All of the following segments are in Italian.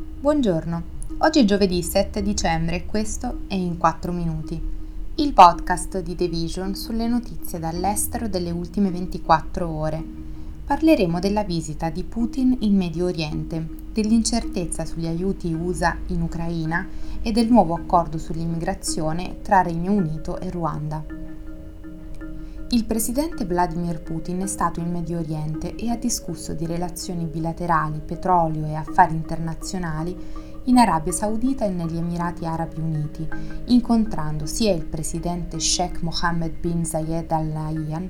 Buongiorno, oggi è giovedì 7 dicembre e questo è In 4 Minuti, il podcast di The Vision sulle notizie dall'estero delle ultime 24 ore. Parleremo della visita di Putin in Medio Oriente, dell'incertezza sugli aiuti USA in Ucraina e del nuovo accordo sull'immigrazione tra Regno Unito e Ruanda. Il presidente Vladimir Putin è stato in Medio Oriente e ha discusso di relazioni bilaterali, petrolio e affari internazionali in Arabia Saudita e negli Emirati Arabi Uniti, incontrando sia il presidente Sheikh Mohammed bin Zayed Al Nahyan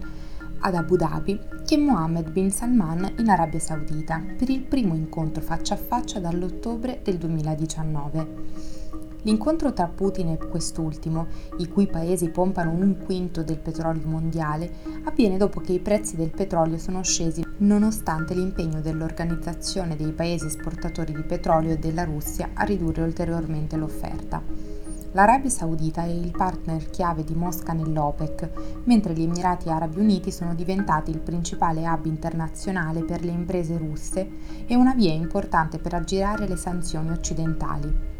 ad Abu Dhabi che Mohammed bin Salman in Arabia Saudita per il primo incontro faccia a faccia dall'ottobre del 2019. L'incontro tra Putin e quest'ultimo, i cui paesi pompano un quinto del petrolio mondiale, avviene dopo che i prezzi del petrolio sono scesi nonostante l'impegno dell'Organizzazione dei Paesi esportatori di petrolio e della Russia a ridurre ulteriormente l'offerta. L'Arabia Saudita è il partner chiave di Mosca nell'OPEC, mentre gli Emirati Arabi Uniti sono diventati il principale hub internazionale per le imprese russe e una via importante per aggirare le sanzioni occidentali.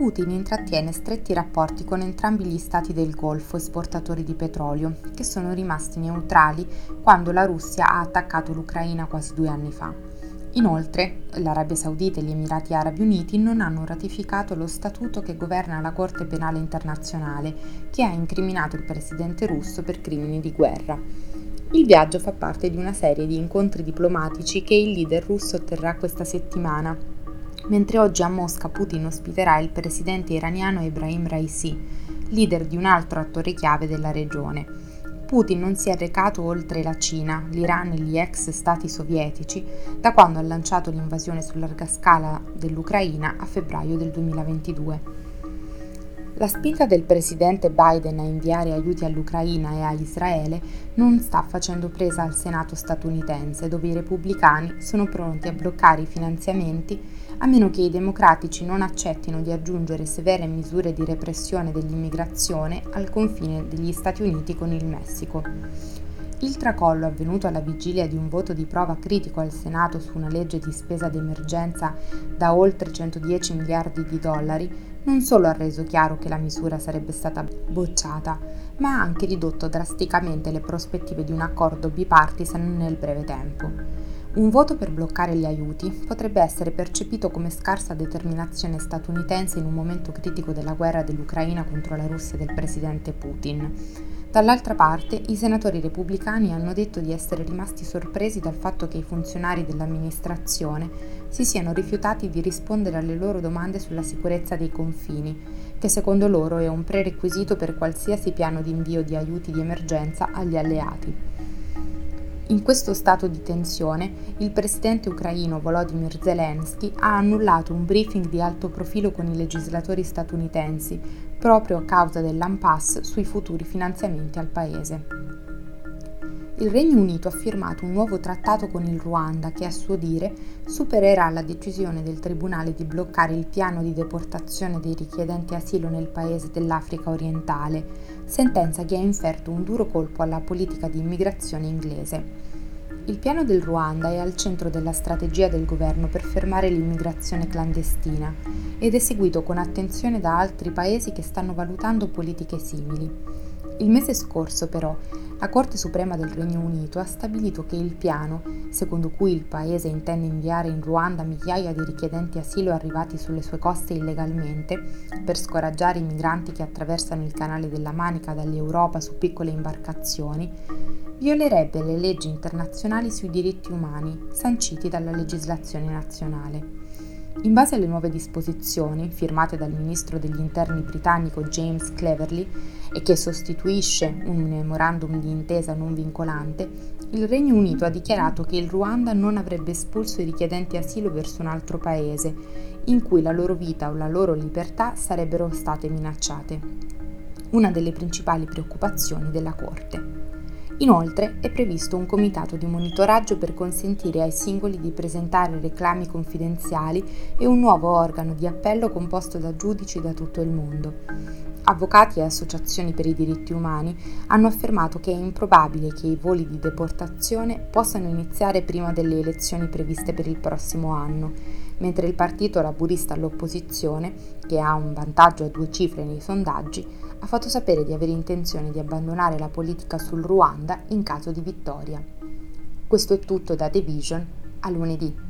Putin intrattiene stretti rapporti con entrambi gli stati del Golfo esportatori di petrolio, che sono rimasti neutrali quando la Russia ha attaccato l'Ucraina quasi due anni fa. Inoltre, l'Arabia Saudita e gli Emirati Arabi Uniti non hanno ratificato lo statuto che governa la Corte Penale Internazionale, che ha incriminato il presidente russo per crimini di guerra. Il viaggio fa parte di una serie di incontri diplomatici che il leader russo terrà questa settimana mentre oggi a Mosca Putin ospiterà il presidente iraniano Ebrahim Raisi, leader di un altro attore chiave della regione. Putin non si è recato oltre la Cina, l'Iran e gli ex stati sovietici da quando ha lanciato l'invasione su larga scala dell'Ucraina a febbraio del 2022. La spinta del presidente Biden a inviare aiuti all'Ucraina e a Israele non sta facendo presa al Senato statunitense, dove i repubblicani sono pronti a bloccare i finanziamenti a meno che i democratici non accettino di aggiungere severe misure di repressione dell'immigrazione al confine degli Stati Uniti con il Messico. Il tracollo avvenuto alla vigilia di un voto di prova critico al Senato su una legge di spesa d'emergenza da oltre 110 miliardi di dollari non solo ha reso chiaro che la misura sarebbe stata bocciata, ma ha anche ridotto drasticamente le prospettive di un accordo bipartisan nel breve tempo. Un voto per bloccare gli aiuti potrebbe essere percepito come scarsa determinazione statunitense in un momento critico della guerra dell'Ucraina contro la Russia del presidente Putin. Dall'altra parte, i senatori repubblicani hanno detto di essere rimasti sorpresi dal fatto che i funzionari dell'amministrazione si siano rifiutati di rispondere alle loro domande sulla sicurezza dei confini, che secondo loro è un prerequisito per qualsiasi piano di invio di aiuti di emergenza agli alleati. In questo stato di tensione, il presidente ucraino Volodymyr Zelensky ha annullato un briefing di alto profilo con i legislatori statunitensi, proprio a causa dell'impasse sui futuri finanziamenti al paese. Il Regno Unito ha firmato un nuovo trattato con il Ruanda che, a suo dire, supererà la decisione del Tribunale di bloccare il piano di deportazione dei richiedenti asilo nel paese dell'Africa orientale, sentenza che ha inferto un duro colpo alla politica di immigrazione inglese. Il piano del Ruanda è al centro della strategia del governo per fermare l'immigrazione clandestina ed è seguito con attenzione da altri paesi che stanno valutando politiche simili. Il mese scorso, però, la Corte Suprema del Regno Unito ha stabilito che il piano, secondo cui il paese intende inviare in Ruanda migliaia di richiedenti asilo arrivati sulle sue coste illegalmente, per scoraggiare i migranti che attraversano il canale della Manica dall'Europa su piccole imbarcazioni, violerebbe le leggi internazionali sui diritti umani sanciti dalla legislazione nazionale. In base alle nuove disposizioni, firmate dal ministro degli interni britannico James Cleverly e che sostituisce un memorandum di intesa non vincolante, il Regno Unito ha dichiarato che il Ruanda non avrebbe espulso i richiedenti asilo verso un altro paese, in cui la loro vita o la loro libertà sarebbero state minacciate. Una delle principali preoccupazioni della Corte. Inoltre è previsto un comitato di monitoraggio per consentire ai singoli di presentare reclami confidenziali e un nuovo organo di appello composto da giudici da tutto il mondo. Avvocati e associazioni per i diritti umani hanno affermato che è improbabile che i voli di deportazione possano iniziare prima delle elezioni previste per il prossimo anno, mentre il partito laburista all'opposizione, che ha un vantaggio a due cifre nei sondaggi, ha fatto sapere di avere intenzione di abbandonare la politica sul Ruanda in caso di vittoria. Questo è tutto da The Vision a lunedì.